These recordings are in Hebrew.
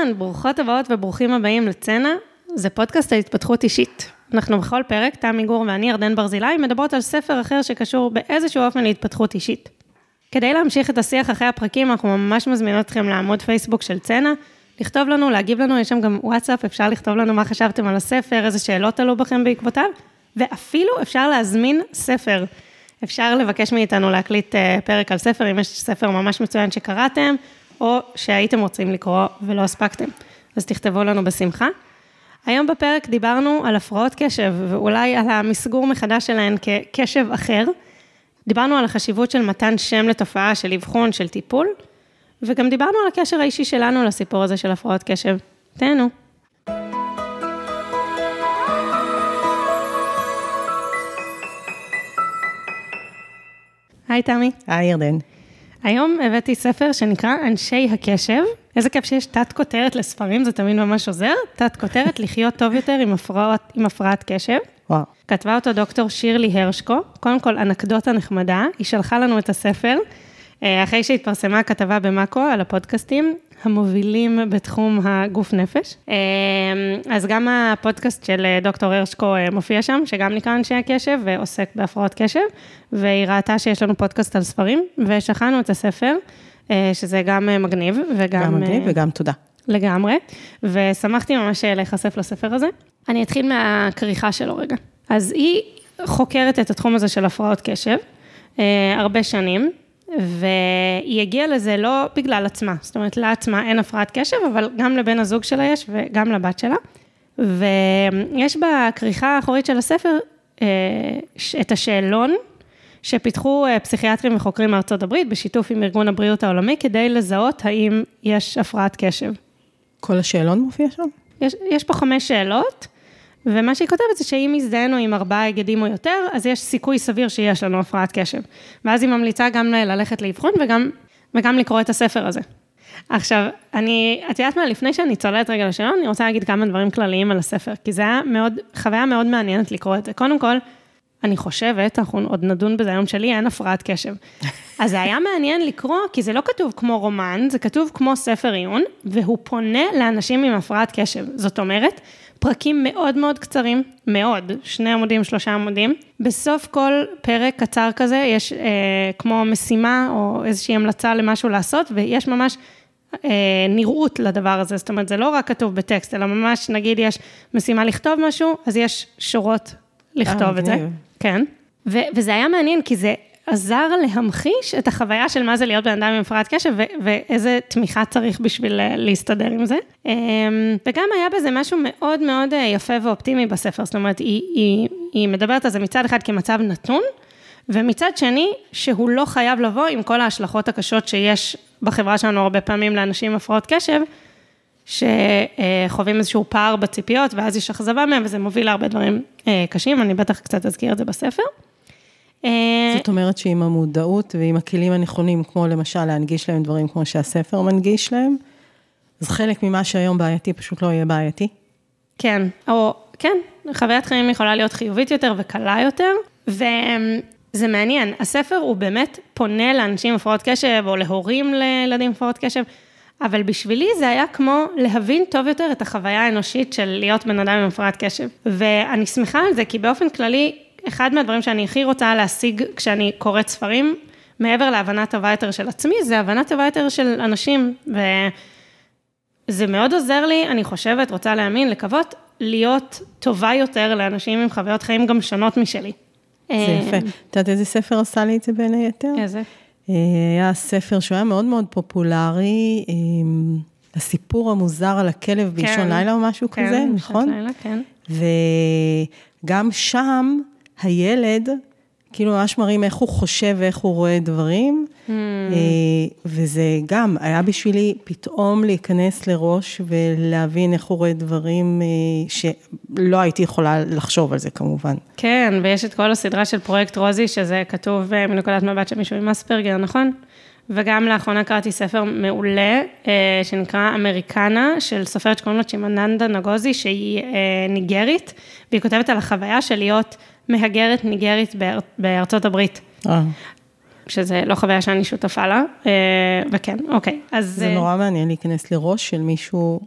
אהלן, ברוכות הבאות וברוכים הבאים לצנע, זה פודקאסט ההתפתחות אישית. אנחנו בכל פרק, תמי גור ואני, ירדן ברזילי, מדברות על ספר אחר שקשור באיזשהו אופן להתפתחות אישית. כדי להמשיך את השיח אחרי הפרקים, אנחנו ממש מזמינות אתכם לעמוד פייסבוק של צנע, לכתוב לנו, להגיב לנו, יש שם גם וואטסאפ, אפשר לכתוב לנו מה חשבתם על הספר, איזה שאלות עלו בכם בעקבותיו, ואפילו אפשר להזמין ספר. אפשר לבקש מאיתנו להקליט אה, פרק על ספר, אם יש ספר ממש מצוין שקראתם, או שהייתם רוצים לקרוא ולא הספקתם. אז תכתבו לנו בשמחה. היום בפרק דיברנו על הפרעות קשב, ואולי על המסגור מחדש שלהן כקשב אחר. דיברנו על החשיבות של מתן שם לתופעה, של אבחון, של טיפול, וגם דיברנו על הקשר האישי שלנו לסיפור הזה של הפרעות קשב. תהנו. היי תמי. היי ירדן. היום הבאתי ספר שנקרא אנשי הקשב. איזה כיף שיש תת כותרת לספרים, זה תמיד ממש עוזר. תת כותרת, לחיות טוב יותר עם הפרעת, עם הפרעת קשב. וואו. כתבה אותו דוקטור שירלי הרשקו. קודם כל, אנקדוטה נחמדה, היא שלחה לנו את הספר, אה, אחרי שהתפרסמה הכתבה במאקו על הפודקאסטים, המובילים בתחום הגוף נפש. אה, אז גם הפודקאסט של אה, דוקטור הרשקו מופיע שם, שגם נקרא אנשי הקשב ועוסק בהפרעות קשב, והיא ראתה שיש לנו פודקאסט על ספרים, ושכנו את הספר, שזה גם מגניב, וגם... גם מגניב וגם תודה. לגמרי, ושמחתי ממש להיחשף לספר הזה. אני אתחיל מהכריכה שלו רגע. אז היא חוקרת את התחום הזה של הפרעות קשב, הרבה שנים, והיא הגיעה לזה לא בגלל עצמה, זאת אומרת, לעצמה אין הפרעת קשב, אבל גם לבן הזוג שלה יש וגם לבת שלה. ויש בכריכה האחורית של הספר אה, את השאלון שפיתחו אה, פסיכיאטרים וחוקרים מארצות הברית בשיתוף עם ארגון הבריאות העולמי, כדי לזהות האם יש הפרעת קשב. כל השאלון מופיע שם? יש, יש פה חמש שאלות. ומה שהיא כותבת זה שאם הזדהינו עם ארבעה היגדים או יותר, אז יש סיכוי סביר שיש לנו הפרעת קשב. ואז היא ממליצה גם ללכת לאבחון וגם, וגם לקרוא את הספר הזה. עכשיו, אני, את יודעת מה, לפני שאני צוללת רגע לשאלון, אני רוצה להגיד כמה דברים כלליים על הספר, כי זה היה מאוד, חוויה מאוד מעניינת לקרוא את זה. קודם כל, אני חושבת, אנחנו עוד נדון בזה היום שלי, אין הפרעת קשב. אז זה היה מעניין לקרוא, כי זה לא כתוב כמו רומן, זה כתוב כמו ספר עיון, והוא פונה לאנשים עם הפרעת קשב. זאת אומרת, פרקים מאוד מאוד קצרים, מאוד, שני עמודים, שלושה עמודים. בסוף כל פרק קצר כזה יש אה, כמו משימה או איזושהי המלצה למשהו לעשות, ויש ממש אה, נראות לדבר הזה, זאת אומרת, זה לא רק כתוב בטקסט, אלא ממש, נגיד יש משימה לכתוב משהו, אז יש שורות לכתוב את זה. כן. ו- וזה היה מעניין, כי זה עזר להמחיש את החוויה של מה זה להיות בן אדם עם הפרעת קשב, ואיזה תמיכה צריך בשביל אה, להסתדר עם זה. אמ, וגם היה בזה משהו מאוד מאוד אה, יפה ואופטימי בספר, זאת אומרת, היא, היא, היא מדברת על זה מצד אחד כמצב נתון, ומצד שני, שהוא לא חייב לבוא עם כל ההשלכות הקשות שיש בחברה שלנו הרבה פעמים לאנשים עם הפרעות קשב, שחווים איזשהו פער בציפיות, ואז יש אכזבה מהם, וזה מוביל להרבה דברים אה, קשים, אני בטח קצת אזכיר את זה בספר. אה, זאת אומרת שעם המודעות ועם הכלים הנכונים, כמו למשל להנגיש להם דברים כמו שהספר מנגיש להם, אז חלק ממה שהיום בעייתי פשוט לא יהיה בעייתי. כן, או כן, חוויית חיים יכולה להיות חיובית יותר וקלה יותר, וזה מעניין, הספר הוא באמת פונה לאנשים עם הפרעות קשב, או להורים לילדים עם הפרעות קשב, אבל בשבילי זה היה כמו להבין טוב יותר את החוויה האנושית של להיות בן אדם עם הפרעת קשב. ואני שמחה על זה, כי באופן כללי, אחד מהדברים שאני הכי רוצה להשיג כשאני קוראת ספרים, מעבר להבנה טובה יותר של עצמי, זה הבנה טובה יותר של אנשים, וזה מאוד עוזר לי, אני חושבת, רוצה להאמין, לקוות, להיות טובה יותר לאנשים עם חוויות חיים גם שונות משלי. זה יפה. את יודעת איזה ספר עשה לי את זה בין היתר? איזה? אה, היה ספר שהוא היה מאוד מאוד פופולרי, אה, הסיפור המוזר על הכלב כן. באישון לילה או משהו כן, כזה, נכון? כן, לילה, כן. וגם שם הילד, כאילו ממש מראים איך הוא חושב ואיך הוא רואה דברים, mm. וזה גם היה בשבילי פתאום להיכנס לראש ולהבין איך הוא רואה דברים שלא הייתי יכולה לחשוב על זה כמובן. כן, ויש את כל הסדרה של פרויקט רוזי, שזה כתוב מנקודת מבט של מישהו עם אספרגר, נכון? וגם לאחרונה קראתי ספר מעולה, שנקרא אמריקנה, של סופרת שקוראים לו צ'ימננדה נגוזי, שהיא ניגרית, והיא כותבת על החוויה של להיות מהגרת ניגרית באר, בארצות הברית. אה. שזה לא חוויה שאני שותפה לה, אה, וכן, אוקיי, אז... זה אה, נורא מעניין להיכנס לראש של מישהו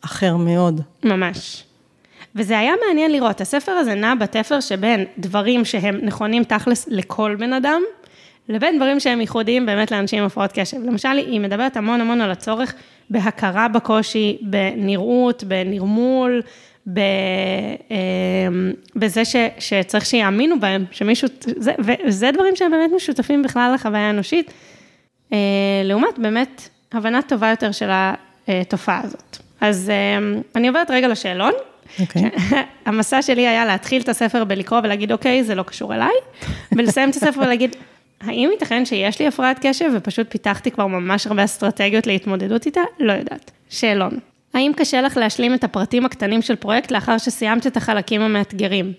אחר מאוד. ממש. וזה היה מעניין לראות, הספר הזה נע בתפר שבין דברים שהם נכונים תכלס לכל בן אדם, לבין דברים שהם ייחודיים באמת לאנשים עם הפרעות קשב. למשל, היא מדברת המון המון על הצורך בהכרה בקושי, בנראות, בנרמול, ב, אה, בזה ש, שצריך שיאמינו בהם, שמישהו, זה, וזה דברים שהם באמת משותפים בכלל לחוויה האנושית, אה, לעומת באמת הבנה טובה יותר של התופעה הזאת. אז אה, אני עוברת רגע לשאלון. אוקיי. המסע שלי היה להתחיל את הספר בלקרוא ולהגיד, אוקיי, זה לא קשור אליי, ולסיים את הספר ולהגיד, האם ייתכן שיש לי הפרעת קשב ופשוט פיתחתי כבר ממש הרבה אסטרטגיות להתמודדות איתה? לא יודעת. שאלון. האם קשה לך להשלים את הפרטים הקטנים של פרויקט לאחר שסיימת את החלקים המאתגרים?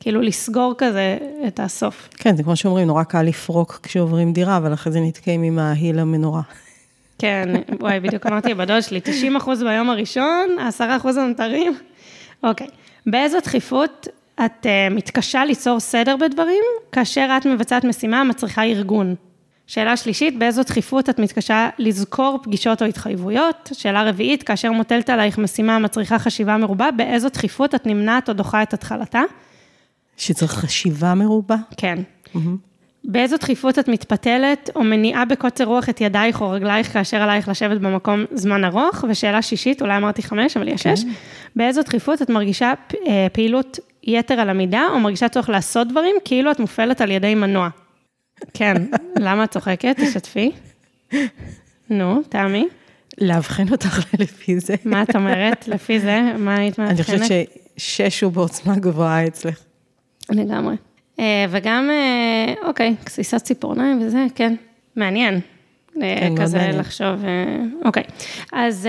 כאילו לסגור כזה את הסוף. כן, זה כמו שאומרים, נורא קל לפרוק כשעוברים דירה, אבל אחרי זה נתקעים עם ההיל המנורה. כן, וואי, בדיוק אמרתי בדוד שלי, 90 אחוז ביום הראשון, 10 אחוז הנותרים. אוקיי, באיזו דחיפות את uh, מתקשה ליצור סדר בדברים, כאשר את מבצעת משימה המצריכה ארגון? שאלה שלישית, באיזו דחיפות את מתקשה לזכור פגישות או התחייבויות? שאלה רביעית, כאשר מוטלת עלייך משימה המצריכה חשיבה מרובה, באיזו דחיפות את נמנעת או דוחה את התחלתה? שצריך חשיבה מרובה? כן. באיזו דחיפות את מתפתלת או מניעה בקוצר רוח את ידייך או רגלייך כאשר עלייך לשבת במקום זמן ארוך? ושאלה שישית, אולי אמרתי חמש, אבל יש שש. באיזו דחיפות את מרגישה אה, פעילות יתר על המידה, או מרגישה צורך לעשות דברים כאילו את מופעלת על ידי מנוע? כן, למה את צוחקת? תשתפי. נו, תמי. לאבחן אותך לפי זה. מה את אומרת? לפי זה, מה היית מאבחנת? אני חושבת ששש הוא בעוצמה גבוהה אצלך. לגמרי. אה, וגם, אה, אוקיי, גסיסת ציפורניים וזה, כן, מעניין. אה, כן, כזה מעניין. לחשוב, אוקיי. אז,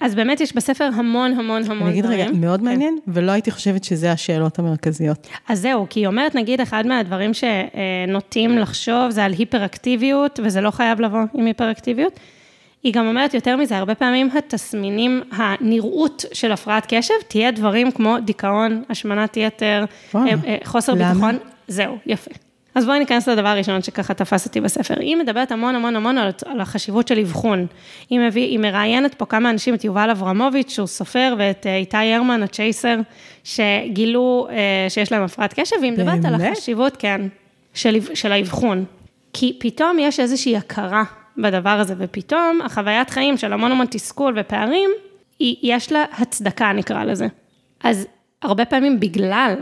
אז באמת יש בספר המון המון המון אני אגיד דברים. רגע, מאוד כן. מעניין, ולא הייתי חושבת שזה השאלות המרכזיות. אז זהו, כי היא אומרת, נגיד, אחד מהדברים שנוטים לחשוב זה על היפראקטיביות, וזה לא חייב לבוא עם היפראקטיביות. היא גם אומרת יותר מזה, הרבה פעמים התסמינים, הנראות של הפרעת קשב, תהיה דברים כמו דיכאון, השמנת יתר. אה, אה, חוסר למה? ביטחון, זהו, יפה. אז בואי ניכנס לדבר הראשון שככה תפס אותי בספר. היא מדברת המון המון המון על, על החשיבות של אבחון. היא, מביא, היא מראיינת פה כמה אנשים, את יובל אברמוביץ', שהוא סופר, ואת אה, איתי הרמן, הצ'ייסר, שגילו אה, שיש להם הפרעת קשב, והיא מדברת על? החשיבות, כן, של, של האבחון. כי פתאום יש איזושהי הכרה בדבר הזה, ופתאום החוויית חיים של המון המון תסכול ופערים, היא, יש לה הצדקה, נקרא לזה. אז הרבה פעמים בגלל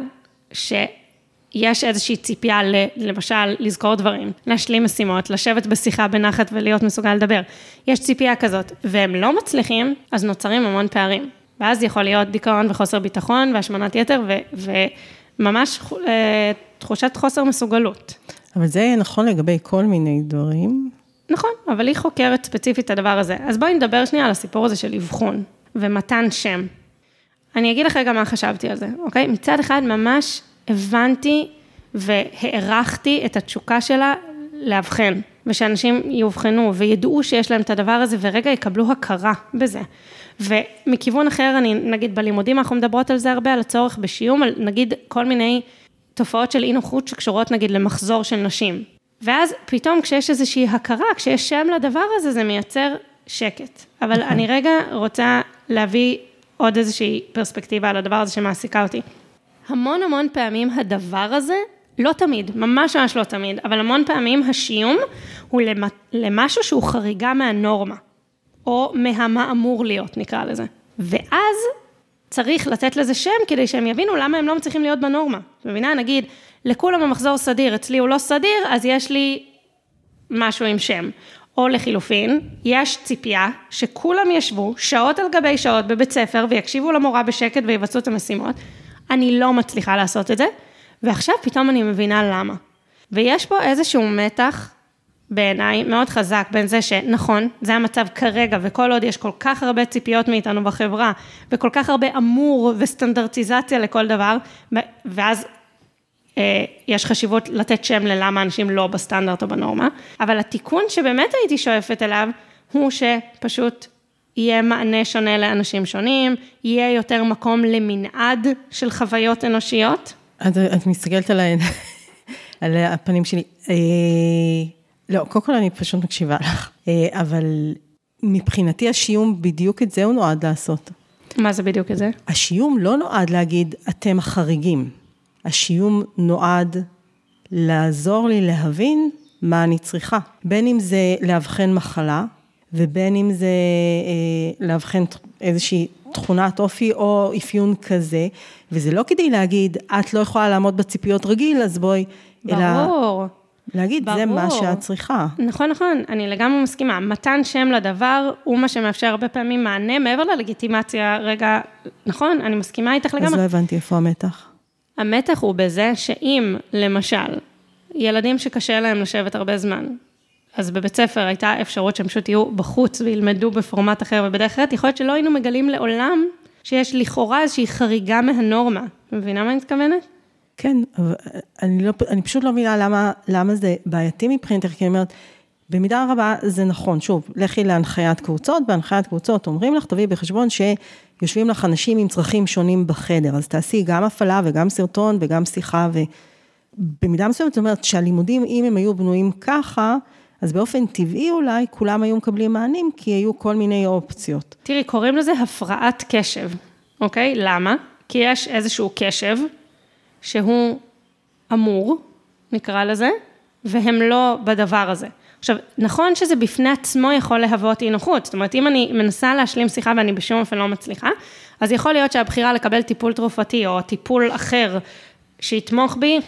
שיש איזושהי ציפייה, ל, למשל, לזכור דברים, להשלים משימות, לשבת בשיחה בנחת ולהיות מסוגל לדבר, יש ציפייה כזאת, והם לא מצליחים, אז נוצרים המון פערים. ואז יכול להיות דיכאון וחוסר ביטחון והשמנת יתר, ו, וממש אה, תחושת חוסר מסוגלות. אבל זה נכון לגבי כל מיני דברים. נכון, אבל היא חוקרת ספציפית את הדבר הזה. אז בואי נדבר שנייה על הסיפור הזה של אבחון ומתן שם. אני אגיד לך רגע מה חשבתי על זה, אוקיי? מצד אחד ממש הבנתי והערכתי את התשוקה שלה לאבחן, ושאנשים יאובחנו וידעו שיש להם את הדבר הזה ורגע יקבלו הכרה בזה. ומכיוון אחר, אני, נגיד בלימודים אנחנו מדברות על זה הרבה, על הצורך בשיום, על נגיד כל מיני תופעות של אי נוחות שקשורות נגיד למחזור של נשים. ואז פתאום כשיש איזושהי הכרה, כשיש שם לדבר הזה, זה מייצר שקט. אבל אני רגע רוצה להביא עוד איזושהי פרספקטיבה על הדבר הזה שמעסיקה אותי. המון המון פעמים הדבר הזה, לא תמיד, ממש ממש לא תמיד, אבל המון פעמים השיום הוא למ- למשהו שהוא חריגה מהנורמה, או מהמה אמור להיות, נקרא לזה. ואז צריך לתת לזה שם כדי שהם יבינו למה הם לא מצליחים להיות בנורמה. את מבינה? נגיד, לכולם המחזור סדיר, אצלי הוא לא סדיר, אז יש לי משהו עם שם. או לחילופין, יש ציפייה שכולם ישבו שעות על גבי שעות בבית ספר ויקשיבו למורה בשקט ויבצעו את המשימות. אני לא מצליחה לעשות את זה, ועכשיו פתאום אני מבינה למה. ויש פה איזשהו מתח בעיניי מאוד חזק בין זה שנכון, זה המצב כרגע, וכל עוד יש כל כך הרבה ציפיות מאיתנו בחברה, וכל כך הרבה אמור וסטנדרטיזציה לכל דבר, ואז אה, יש חשיבות לתת שם ללמה אנשים לא בסטנדרט או בנורמה, אבל התיקון שבאמת הייתי שואפת אליו, הוא שפשוט יהיה מענה שונה לאנשים שונים, יהיה יותר מקום למנעד של חוויות אנושיות. את, את מסתכלת על, העיניים, על הפנים שלי. אה, לא, קודם כל אני פשוט מקשיבה לך, אה, אבל מבחינתי השיום, בדיוק את זה הוא נועד לעשות. מה זה בדיוק את זה? השיום לא נועד להגיד, אתם החריגים. השיום נועד לעזור לי להבין מה אני צריכה. בין אם זה לאבחן מחלה, ובין אם זה אה, לאבחן איזושהי תכונת אופי או אפיון כזה, וזה לא כדי להגיד, את לא יכולה לעמוד בציפיות רגיל, אז בואי, ברור. אלא להגיד, ברור. זה מה שאת צריכה. נכון, נכון, אני לגמרי מסכימה. מתן שם לדבר הוא מה שמאפשר הרבה פעמים מענה מעבר ללגיטימציה, רגע, נכון, אני מסכימה איתך לגמרי. אז לא הבנתי איפה המתח. המתח הוא בזה שאם, למשל, ילדים שקשה להם לשבת הרבה זמן, אז בבית ספר הייתה אפשרות שהם פשוט יהיו בחוץ וילמדו בפורמט אחר ובדרך אחרת, יכול להיות שלא היינו מגלים לעולם שיש לכאורה איזושהי חריגה מהנורמה. מבינה מה אני מתכוונת? כן, אבל אני, לא, אני פשוט לא מבינה למה, למה זה בעייתי מבחינתך, כי אני אומרת, במידה רבה זה נכון, שוב, לכי להנחיית קבוצות, בהנחיית קבוצות אומרים לך, תביאי בחשבון שיושבים לך אנשים עם צרכים שונים בחדר, אז תעשי גם הפעלה וגם סרטון וגם שיחה, ובמידה מסוימת זאת אומרת שהלימודים, אם הם היו בנויים ככה, אז באופן טבעי אולי כולם היו מקבלים מענים, כי היו כל מיני אופציות. תראי, קוראים לזה הפרעת קשב, אוקיי? למה? כי יש איזשהו קשב שהוא אמור, נקרא לזה, והם לא בדבר הזה. עכשיו, נכון שזה בפני עצמו יכול להוות אי נוחות, זאת אומרת, אם אני מנסה להשלים שיחה ואני בשום אופן לא מצליחה, אז יכול להיות שהבחירה לקבל טיפול תרופתי או טיפול אחר שיתמוך בי,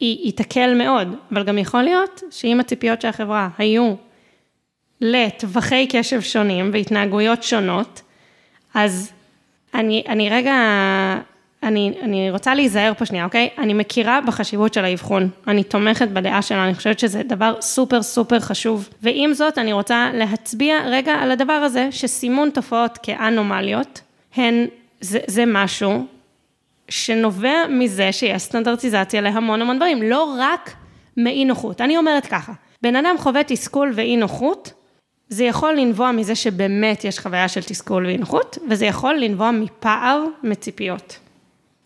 היא, תקל מאוד, אבל גם יכול להיות שאם הציפיות של החברה היו לטווחי קשב שונים והתנהגויות שונות, אז אני, אני רגע, אני, אני רוצה להיזהר פה שנייה, אוקיי? אני מכירה בחשיבות של האבחון, אני תומכת בדעה שלה, אני חושבת שזה דבר סופר סופר חשוב. ועם זאת, אני רוצה להצביע רגע על הדבר הזה, שסימון תופעות כאנומליות, הן, זה, זה משהו שנובע מזה שיש סטנדרטיזציה להמון המון דברים, לא רק מאי נוחות. אני אומרת ככה, בן אדם חווה תסכול ואי נוחות, זה יכול לנבוע מזה שבאמת יש חוויה של תסכול ואי נוחות, וזה יכול לנבוע מפער מציפיות.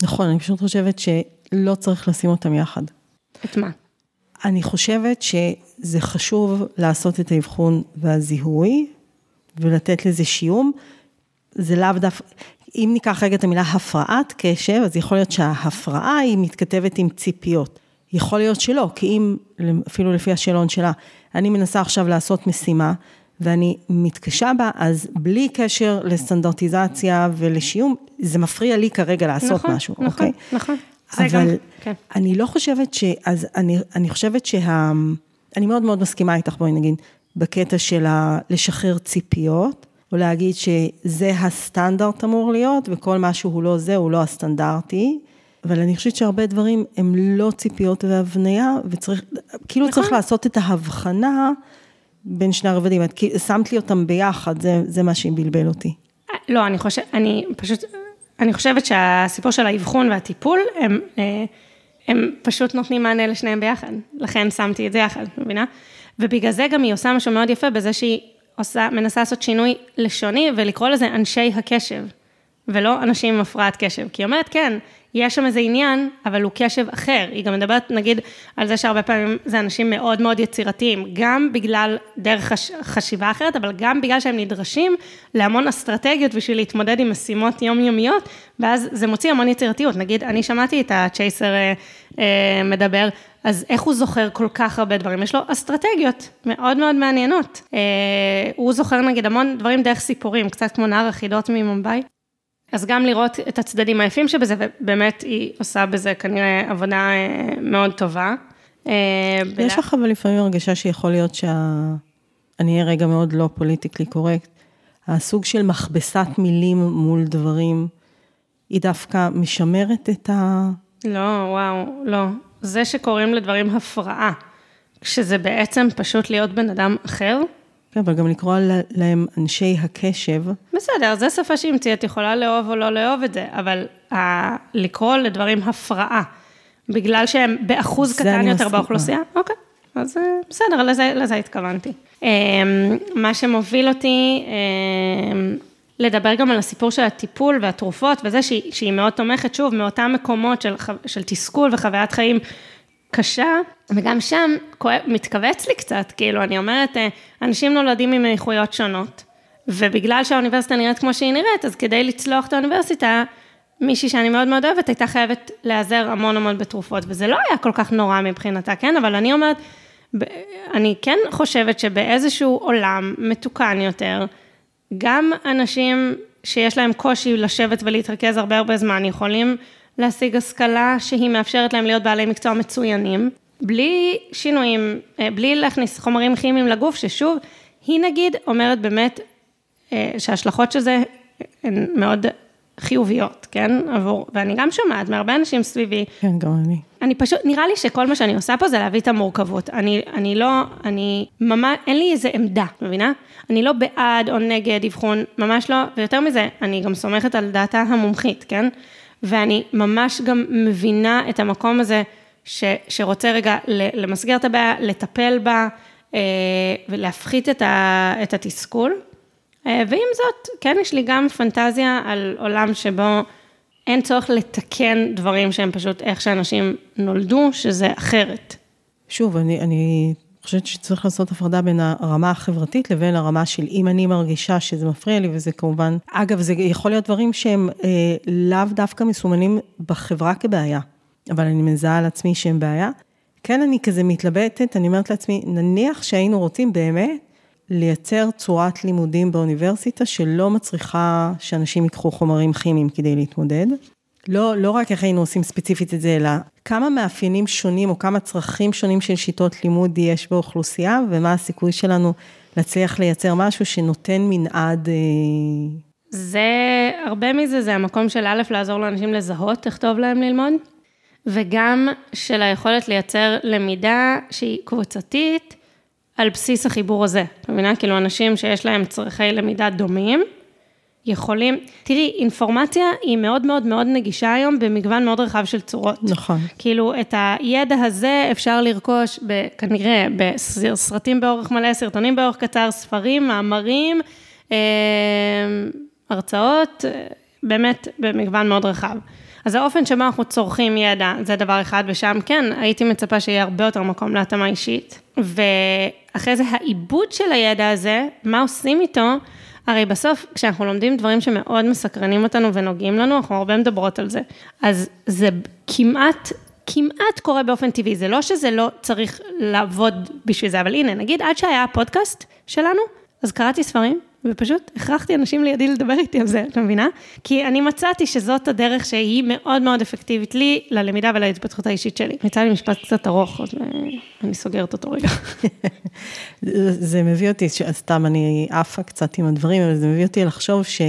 נכון, אני פשוט חושבת שלא צריך לשים אותם יחד. את מה? אני חושבת שזה חשוב לעשות את האבחון והזיהוי, ולתת לזה שיום. זה לאו דווקא, אם ניקח רגע את המילה הפרעת קשב, אז יכול להיות שההפרעה היא מתכתבת עם ציפיות. יכול להיות שלא, כי אם, אפילו לפי השאלון שלה, אני מנסה עכשיו לעשות משימה, ואני מתקשה בה, אז בלי קשר לסטנדרטיזציה ולשיום, זה מפריע לי כרגע לעשות נכון, משהו, נכון, אוקיי? נכון, נכון. אבל גם, כן. אני לא חושבת ש... אז אני, אני חושבת שה... אני מאוד מאוד מסכימה איתך, בואי נגיד, בקטע של ה... לשחרר ציפיות. או להגיד שזה הסטנדרט אמור להיות, וכל מה שהוא לא זה, הוא לא הסטנדרטי. אבל אני חושבת שהרבה דברים הם לא ציפיות והבניה, וצריך, כאילו נכון. צריך לעשות את ההבחנה בין שני הרבדים. את שמת לי אותם ביחד, זה, זה מה שבלבל אותי. לא, אני חושבת, אני פשוט, אני חושבת שהסיפור של האבחון והטיפול, הם, אה, הם פשוט נותנים מענה לשניהם ביחד. לכן שמתי את זה יחד, מבינה? ובגלל זה גם היא עושה משהו מאוד יפה בזה שהיא עושה, מנסה לעשות שינוי לשוני ולקרוא לזה אנשי הקשב, ולא אנשים עם הפרעת קשב. כי היא אומרת, כן, יש שם איזה עניין, אבל הוא קשב אחר. היא גם מדברת, נגיד, על זה שהרבה פעמים זה אנשים מאוד מאוד יצירתיים, גם בגלל דרך חש... חשיבה אחרת, אבל גם בגלל שהם נדרשים להמון אסטרטגיות בשביל להתמודד עם משימות יומיומיות, ואז זה מוציא המון יצירתיות. נגיד, אני שמעתי את הצ'ייסר אה, אה, מדבר, אז איך הוא זוכר כל כך הרבה דברים? יש לו אסטרטגיות מאוד מאוד מעניינות. אה, הוא זוכר נגיד המון דברים דרך סיפורים, קצת כמו נער החידות ממומביי. אז גם לראות את הצדדים היפים שבזה, ובאמת היא עושה בזה כנראה עבודה אה, מאוד טובה. אה, יש לך אבל לפעמים הרגשה שיכול להיות שה... אני אהיה רגע מאוד לא politically correct. הסוג של מכבסת מילים מול דברים, היא דווקא משמרת את ה... לא, וואו, לא. זה שקוראים לדברים הפרעה, כשזה בעצם פשוט להיות בן אדם אחר. כן, אבל גם לקרוא להם אנשי הקשב. בסדר, זו שפה שהמציא, את יכולה לאהוב או לא לאהוב את זה, אבל ה- לקרוא לדברים הפרעה, בגלל שהם באחוז קטן יותר באוכלוסייה, אוקיי, אז אה, בסדר, לזה, לזה התכוונתי. אמ, מה שמוביל אותי, לדבר גם על הסיפור של הטיפול והתרופות וזה שהיא, שהיא מאוד תומכת, שוב, מאותם מקומות של, של תסכול וחוויית חיים קשה, וגם שם מתכווץ לי קצת, כאילו, אני אומרת, אה, אנשים נולדים עם איכויות שונות, ובגלל שהאוניברסיטה נראית כמו שהיא נראית, אז כדי לצלוח את האוניברסיטה, מישהי שאני מאוד מאוד אוהבת, הייתה חייבת להיעזר המון המון בתרופות, וזה לא היה כל כך נורא מבחינתה, כן? אבל אני אומרת, אני כן חושבת שבאיזשהו עולם מתוקן יותר, גם אנשים שיש להם קושי לשבת ולהתרכז הרבה הרבה זמן, יכולים להשיג השכלה שהיא מאפשרת להם להיות בעלי מקצוע מצוינים, בלי שינויים, אה, בלי להכניס חומרים כימיים לגוף, ששוב, היא נגיד אומרת באמת אה, שההשלכות של זה הן מאוד חיוביות, כן? עבור, ואני גם שומעת מהרבה אנשים סביבי. כן, גם אני. אני פשוט, נראה לי שכל מה שאני עושה פה זה להביא את המורכבות. אני, אני לא, אני ממש, אין לי איזה עמדה, מבינה? אני לא בעד או נגד אבחון, ממש לא, ויותר מזה, אני גם סומכת על דעתה המומחית, כן? ואני ממש גם מבינה את המקום הזה ש, שרוצה רגע למסגר את הבעיה, לטפל בה אה, ולהפחית את, ה, את התסכול. אה, ועם זאת, כן יש לי גם פנטזיה על עולם שבו אין צורך לתקן דברים שהם פשוט איך שאנשים נולדו, שזה אחרת. שוב, אני, אני חושבת שצריך לעשות הפרדה בין הרמה החברתית לבין הרמה של אם אני מרגישה שזה מפריע לי, וזה כמובן, אגב, זה יכול להיות דברים שהם אה, לאו דווקא מסומנים בחברה כבעיה, אבל אני מזהה על עצמי שהם בעיה. כן, אני כזה מתלבטת, אני אומרת לעצמי, נניח שהיינו רוצים באמת לייצר צורת לימודים באוניברסיטה שלא מצריכה שאנשים ייקחו חומרים כימיים כדי להתמודד. לא, לא רק איך היינו עושים ספציפית את זה, אלא כמה מאפיינים שונים או כמה צרכים שונים של שיטות לימוד יש באוכלוסייה, ומה הסיכוי שלנו להצליח לייצר משהו שנותן מנעד... אה... זה, הרבה מזה זה המקום של א', לעזור לאנשים לזהות איך טוב להם ללמוד, וגם של היכולת לייצר למידה שהיא קבוצתית, על בסיס החיבור הזה. את מבינה? כאילו אנשים שיש להם צרכי למידה דומים, יכולים, תראי, אינפורמציה היא מאוד מאוד מאוד נגישה היום במגוון מאוד רחב של צורות. נכון. כאילו, את הידע הזה אפשר לרכוש ב, כנראה בסרטים באורך מלא, סרטונים באורך קצר, ספרים, מאמרים, אה, הרצאות, באמת במגוון מאוד רחב. אז האופן שבו אנחנו צורכים ידע, זה דבר אחד, ושם כן, הייתי מצפה שיהיה הרבה יותר מקום להתאמה אישית. ואחרי זה העיבוד של הידע הזה, מה עושים איתו? הרי בסוף, כשאנחנו לומדים דברים שמאוד מסקרנים אותנו ונוגעים לנו, אנחנו הרבה מדברות על זה. אז זה כמעט, כמעט קורה באופן טבעי, זה לא שזה לא צריך לעבוד בשביל זה, אבל הנה, נגיד עד שהיה הפודקאסט שלנו, אז קראתי ספרים, ופשוט הכרחתי אנשים לידי לדבר איתי על זה, את מבינה? כי אני מצאתי שזאת הדרך שהיא מאוד מאוד אפקטיבית לי, ללמידה ולהתפתחות האישית שלי. יצא לי משפט קצת ארוך, אז אה, אני סוגרת אותו רגע. זה מביא אותי, סתם אני עפה קצת עם הדברים, אבל זה מביא אותי לחשוב ש...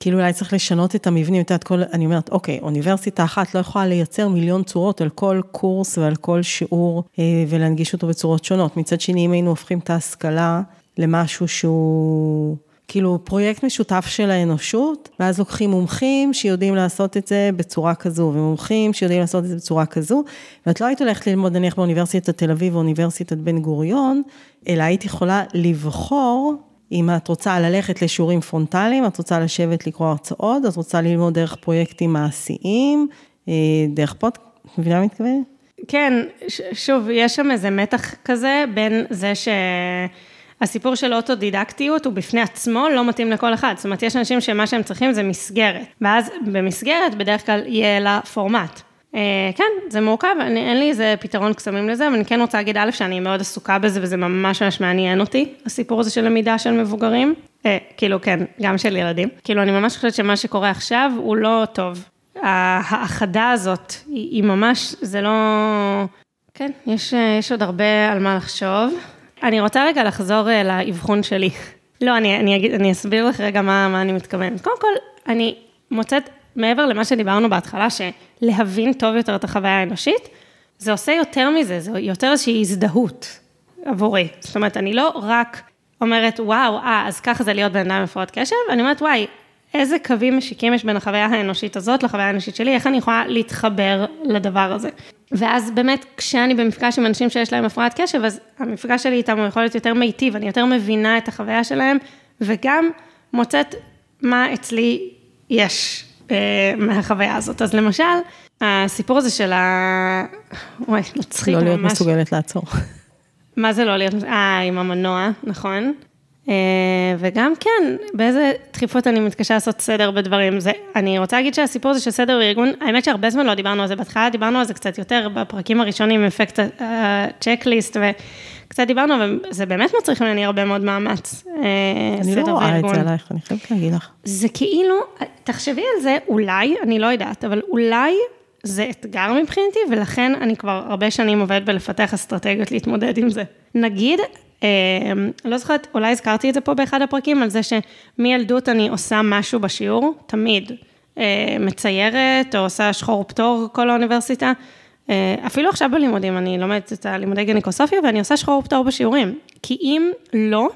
כאילו אולי צריך לשנות את המבנים, את יודעת, כל, אני אומרת, אוקיי, אוניברסיטה אחת לא יכולה לייצר מיליון צורות על כל קורס ועל כל שיעור אה, ולהנגיש אותו בצורות שונות. מצד שני, אם היינו הופכים את ההשכלה למשהו שהוא כאילו פרויקט משותף של האנושות, ואז לוקחים מומחים שיודעים לעשות את זה בצורה כזו, ומומחים שיודעים לעשות את זה בצורה כזו, ואת לא היית הולכת ללמוד נניח באוניברסיטת תל אביב או אוניברסיטת בן גוריון, אלא היית יכולה לבחור אם את רוצה ללכת לשיעורים פרונטליים, את רוצה לשבת לקרוא הרצאות, את רוצה ללמוד דרך פרויקטים מעשיים, אה, דרך פוד... את מבינה מה מתכוונת? כן, שוב, יש שם איזה מתח כזה בין זה ש... הסיפור של אוטודידקטיות הוא בפני עצמו לא מתאים לכל אחד. זאת אומרת, יש אנשים שמה שהם צריכים זה מסגרת, ואז במסגרת בדרך כלל יהיה לה פורמט. אה, כן, זה מורכב, אני, אין לי איזה פתרון קסמים לזה, אבל אני כן רוצה להגיד, א', שאני מאוד עסוקה בזה וזה ממש ממש מעניין אותי, הסיפור הזה של למידה של מבוגרים. אה, כאילו, כן, גם של ילדים. כאילו, אני ממש חושבת שמה שקורה עכשיו הוא לא טוב. ההאחדה הזאת, היא, היא ממש, זה לא... כן, יש, יש עוד הרבה על מה לחשוב. אני רוצה רגע לחזור אה, לאבחון שלי. לא, אני, אני, אגיד, אני אסביר לך רגע מה, מה אני מתכוונת. קודם כל, אני מוצאת, מעבר למה שדיברנו בהתחלה, שלהבין טוב יותר את החוויה האנושית, זה עושה יותר מזה, זה יותר איזושהי הזדהות עבורי. זאת אומרת, אני לא רק אומרת, וואו, אה, אז ככה זה להיות בן אדם מפרעת קשב, אני אומרת, וואי, איזה קווים משיקים יש בין החוויה האנושית הזאת לחוויה האנושית שלי, איך אני יכולה להתחבר לדבר הזה. ואז באמת, כשאני במפגש עם אנשים שיש להם הפרעת קשב, אז המפגש שלי איתם הוא יכול להיות יותר מיטיב, אני יותר מבינה את החוויה שלהם, וגם מוצאת מה אצלי יש אה, מהחוויה הזאת. אז למשל, הסיפור הזה של ה... וואי, מצחיק לא ממש. להיות מסוגלת לעצור. מה זה לא להיות, אה, עם המנוע, נכון. אה, וגם כן, באיזה דחיפות אני מתקשה לעשות סדר בדברים. זה, אני רוצה להגיד שהסיפור הזה של סדר בארגון, האמת שהרבה זמן לא דיברנו על זה, בהתחלה דיברנו על זה קצת יותר בפרקים הראשונים, עם אפקט הצ'קליסט, וקצת דיברנו, וזה באמת מצריך ממני הרבה מאוד מאמץ. אה, אני לא סדר רואה את. זה עלייך, אני חייבת להגיד לך. זה כאילו, תחשבי על זה, אולי, אני לא יודעת, אבל אולי זה אתגר מבחינתי, ולכן אני כבר הרבה שנים עובדת בלפתח אסטרטגיות להתמודד עם זה. נגיד, אה, לא זוכרת, אולי הזכרתי את זה פה באחד הפרקים, על זה שמילדות אני עושה משהו בשיעור, תמיד. אה, מציירת, או עושה שחור פטור כל האוניברסיטה. אה, אפילו עכשיו בלימודים, אני לומדת את הלימודי גניקוסופיה, ואני עושה שחור פטור בשיעורים. כי אם לא,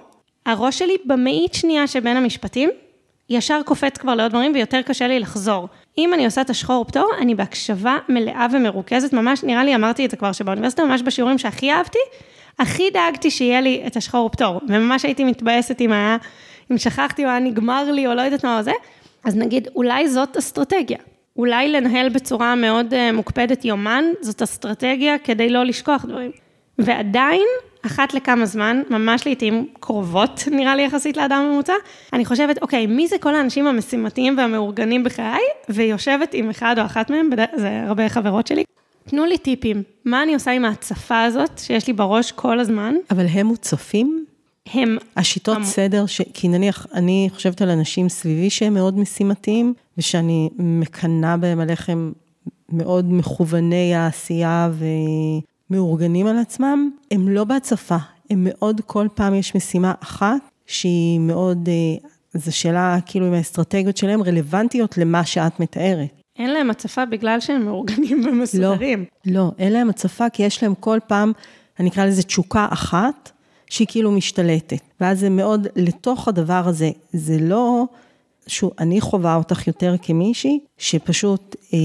הראש שלי במאית שנייה שבין המשפטים, ישר קופץ כבר לעוד דברים ויותר קשה לי לחזור. אם אני עושה את השחור פטור, אני בהקשבה מלאה ומרוכזת, ממש נראה לי, אמרתי את זה כבר, שבאוניברסיטה ממש בשיעורים שהכי אהבתי, הכי דאגתי שיהיה לי את השחור פטור, וממש הייתי מתבאסת אם היה, אם שכחתי או היה נגמר לי או לא יודעת מה זה, אז נגיד, אולי זאת אסטרטגיה. אולי לנהל בצורה מאוד uh, מוקפדת יומן, זאת אסטרטגיה כדי לא לשכוח דברים. ועדיין, אחת לכמה זמן, ממש לעיתים קרובות, נראה לי יחסית לאדם ממוצע, אני חושבת, אוקיי, מי זה כל האנשים המשימתיים והמאורגנים בחיי, ויושבת עם אחד או אחת מהם. זה הרבה חברות שלי. תנו לי טיפים, מה אני עושה עם ההצפה הזאת שיש לי בראש כל הזמן? אבל הם מוצפים? הם, השיטות המ- סדר, ש... כי נניח, אני חושבת על אנשים סביבי שהם מאוד משימתיים, ושאני מקנאה בהם על איך הם מאוד מכווני העשייה ומאורגנים על עצמם, הם לא בהצפה, הם מאוד, כל פעם יש משימה אחת שהיא מאוד, אה, זו שאלה כאילו אם האסטרטגיות שלהם רלוונטיות למה שאת מתארת. אין להם הצפה בגלל שהם מאורגנים לא, ומסודרים. לא, אין להם הצפה, כי יש להם כל פעם, אני אקרא לזה תשוקה אחת, שהיא כאילו משתלטת. ואז זה מאוד, לתוך הדבר הזה, זה לא, שוב, אני חווה אותך יותר כמישהי, שפשוט אה,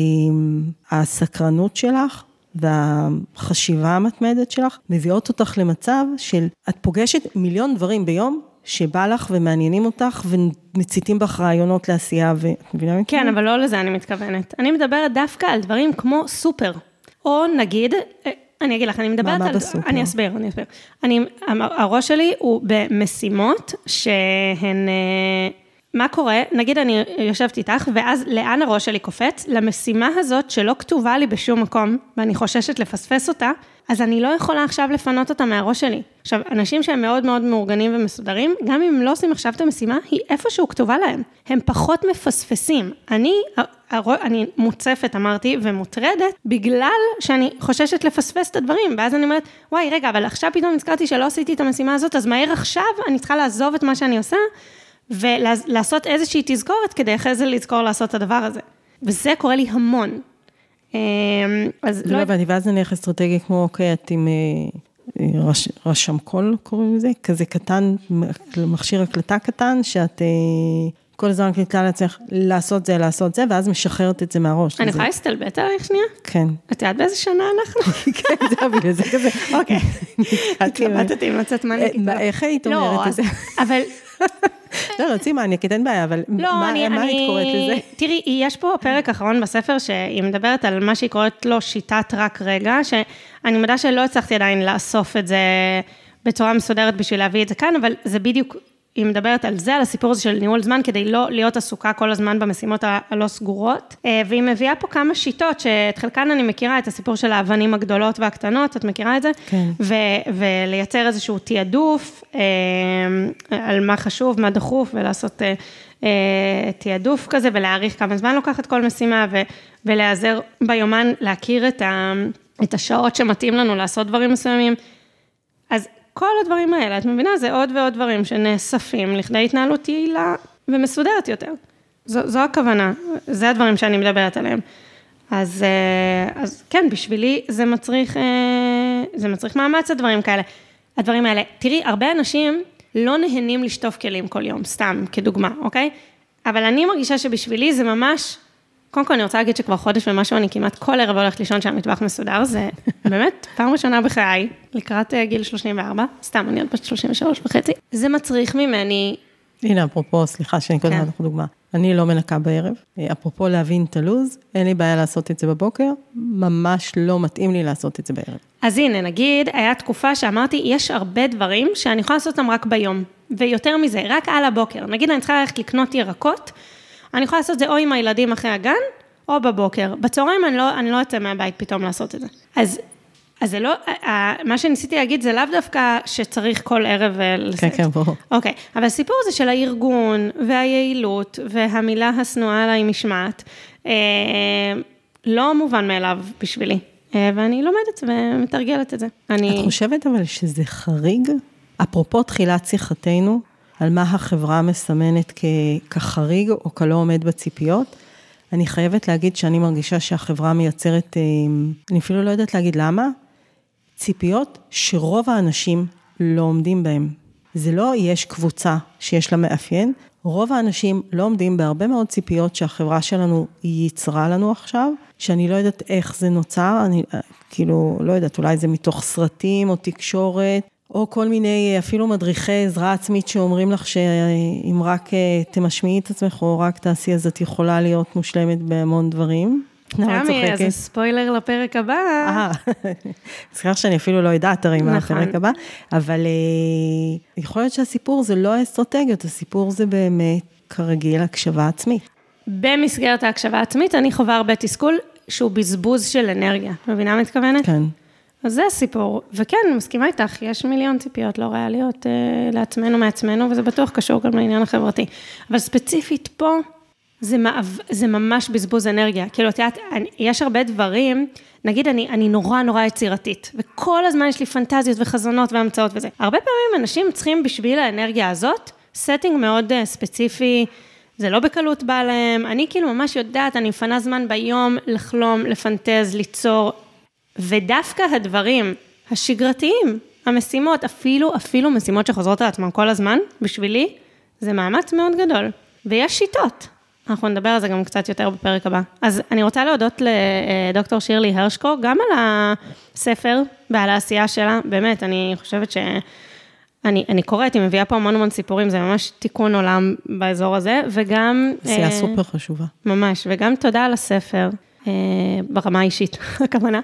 הסקרנות שלך והחשיבה המתמדת שלך מביאות אותך למצב של, את פוגשת מיליון דברים ביום, שבא לך ומעניינים אותך ומציתים בך רעיונות לעשייה, מבינה? מה כן, אבל לא לזה אני מתכוונת. אני מדברת דווקא על דברים כמו סופר. או נגיד, אה, אני אגיד לך, אני מדברת מה על... בסופר? אני אסביר, אני אסביר. אני, הראש שלי הוא במשימות שהן... אה, מה קורה? נגיד אני יושבת איתך, ואז לאן הראש שלי קופץ? למשימה הזאת שלא כתובה לי בשום מקום, ואני חוששת לפספס אותה, אז אני לא יכולה עכשיו לפנות אותה מהראש שלי. עכשיו, אנשים שהם מאוד מאוד מאורגנים ומסודרים, גם אם הם לא עושים עכשיו את המשימה, היא איפשהו כתובה להם. הם פחות מפספסים. אני, אני מוצפת, אמרתי, ומוטרדת, בגלל שאני חוששת לפספס את הדברים, ואז אני אומרת, וואי, רגע, אבל עכשיו פתאום נזכרתי שלא עשיתי את המשימה הזאת, אז מהר עכשיו אני צריכה לעזוב את מה שאני עושה, ולעשות איזושהי תזכורת כדי אחרי זה לזכור לעשות את הדבר הזה. וזה קורה לי המון. אמ, אז לא הבנתי, ואז נניח אסטרטגיה כמו, אוקיי, את עם אה, אה, רש, רשם קול, קוראים לזה, כזה קטן, מכשיר הקלטה קטן, שאת אה, כל הזמן מקליטה לעצמך לעשות זה, לעשות זה, ואז משחררת את זה מהראש. אני יכולה להסתלבט עלייך שנייה? כן. את יודעת באיזה שנה אנחנו? כן, זה בגלל זה כזה. אוקיי. התלבטתי אם מניאק. אה, מה, איך היית לא, אומרת את אז- זה? אבל לא, לא, צאי מניאקית, אין בעיה, אבל לא, מה אני, מה אני... היית קוראת לזה? תראי, יש פה פרק אחרון בספר שהיא מדברת על מה שהיא קוראת לו שיטת רק רגע, שאני מודה שלא הצלחתי עדיין לאסוף את זה בצורה מסודרת בשביל להביא את זה כאן, אבל זה בדיוק, היא מדברת על זה, על הסיפור הזה של ניהול זמן, כדי לא להיות עסוקה כל הזמן במשימות הלא סגורות. אה, והיא מביאה פה כמה שיטות, שאת חלקן אני מכירה, את הסיפור של האבנים הגדולות והקטנות, את מכירה את זה? כן. ו- ולייצר איזשהו תעדוף אה, על מה חשוב, מה דחוף, ולעשות אה, תעדוף כזה, ולהעריך כמה זמן לוקחת כל משימה, ו- ולהיעזר ביומן, להכיר את, ה- את השעות שמתאים לנו לעשות דברים מסוימים. אז כל הדברים האלה, את מבינה, זה עוד ועוד דברים שנאספים לכדי התנהלות יעילה ומסודרת יותר. זו, זו הכוונה, זה הדברים שאני מדברת עליהם. אז, אה, אז כן, בשבילי זה מצריך, אה, זה מצריך מאמץ, הדברים כאלה. הדברים האלה. תראי, הרבה אנשים לא נהנים לשטוף כלים כל יום, סתם, כדוגמה, אוקיי? אבל אני מרגישה שבשבילי זה ממש, קודם כל אני רוצה להגיד שכבר חודש ומשהו, אני כמעט כל ערב הולכת לישון שהמטבח מסודר, זה באמת פעם ראשונה בחיי, לקראת אה, גיל 34, סתם, אני עוד בת 33 וחצי. זה מצריך ממני הנה, אפרופו, סליחה שאני קודם כן. לך דוגמה. אני לא מנקה בערב. אה, אפרופו להבין את הלו"ז, אין לי בעיה לעשות את זה בבוקר, ממש לא מתאים לי לעשות את זה בערב. אז הנה, נגיד, היה תקופה שאמרתי, יש הרבה דברים שאני יכולה לעשות אותם רק ביום. ויותר מזה, רק על הבוקר. נגיד, אני צריכה ללכת לקנות ירקות, אני יכולה לעשות את זה או עם הילדים אחרי הגן, או בבוקר. בצהריים אני לא, אני לא אצא מהבית פתאום לעשות את זה. אז, אז זה לא, מה שניסיתי להגיד זה לאו דווקא שצריך כל ערב אה, כן, לשאת. כן, ברור. אוקיי, אבל הסיפור הזה של הארגון, והיעילות, והמילה השנואה עליי משמעת, אה, לא מובן מאליו בשבילי. אה, ואני לומדת ומתרגלת את זה. אני... את חושבת אבל שזה חריג? אפרופו תחילת שיחתנו, על מה החברה מסמנת כחריג או כלא עומד בציפיות, אני חייבת להגיד שאני מרגישה שהחברה מייצרת, אה, אני אפילו לא יודעת להגיד למה, ציפיות שרוב האנשים לא עומדים בהן. זה לא יש קבוצה שיש לה מאפיין, רוב האנשים לא עומדים בהרבה מאוד ציפיות שהחברה שלנו ייצרה לנו עכשיו, שאני לא יודעת איך זה נוצר, אני אה, כאילו, לא יודעת, אולי זה מתוך סרטים או תקשורת, או כל מיני, אה, אפילו מדריכי עזרה עצמית שאומרים לך שאם רק אה, תמשמיעי את עצמך או רק תעשי, אז את יכולה להיות מושלמת בהמון דברים. תמי, אז ספוילר לפרק הבא. אה, סליחה שאני אפילו לא יודעת הרי מה נכון. הפרק הבא, אבל אה, יכול להיות שהסיפור זה לא האסטרטגיות, הסיפור זה באמת, כרגיל, הקשבה עצמית. במסגרת ההקשבה העצמית, אני חווה הרבה תסכול שהוא בזבוז של אנרגיה. מבינה מה מתכוונת? כן. אז זה הסיפור. וכן, אני מסכימה איתך, יש מיליון ציפיות לא ריאליות אה, לעצמנו מעצמנו, וזה בטוח קשור גם לעניין החברתי. אבל ספציפית פה, זה, מעב, זה ממש בזבוז אנרגיה. כאילו, את יודעת, יש הרבה דברים, נגיד אני, אני נורא נורא יצירתית, וכל הזמן יש לי פנטזיות וחזונות והמצאות וזה. הרבה פעמים אנשים צריכים בשביל האנרגיה הזאת, setting מאוד אה, ספציפי, זה לא בקלות בא להם, אני כאילו ממש יודעת, אני מפנה זמן ביום לחלום, לפנטז, ליצור, ודווקא הדברים השגרתיים, המשימות, אפילו, אפילו משימות שחוזרות על עצמן כל הזמן, בשבילי, זה מאמץ מאוד גדול. ויש שיטות. אנחנו נדבר על זה גם קצת יותר בפרק הבא. אז אני רוצה להודות לדוקטור שירלי הרשקו, גם על הספר ועל העשייה שלה. באמת, אני חושבת ש... אני, אני קוראת, היא מביאה פה המון המון סיפורים, זה ממש תיקון עולם באזור הזה, וגם... עשייה אה, סופר חשובה. ממש, וגם תודה על הספר, אה, ברמה האישית, הכוונה.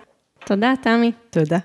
תודה, תמי. תודה.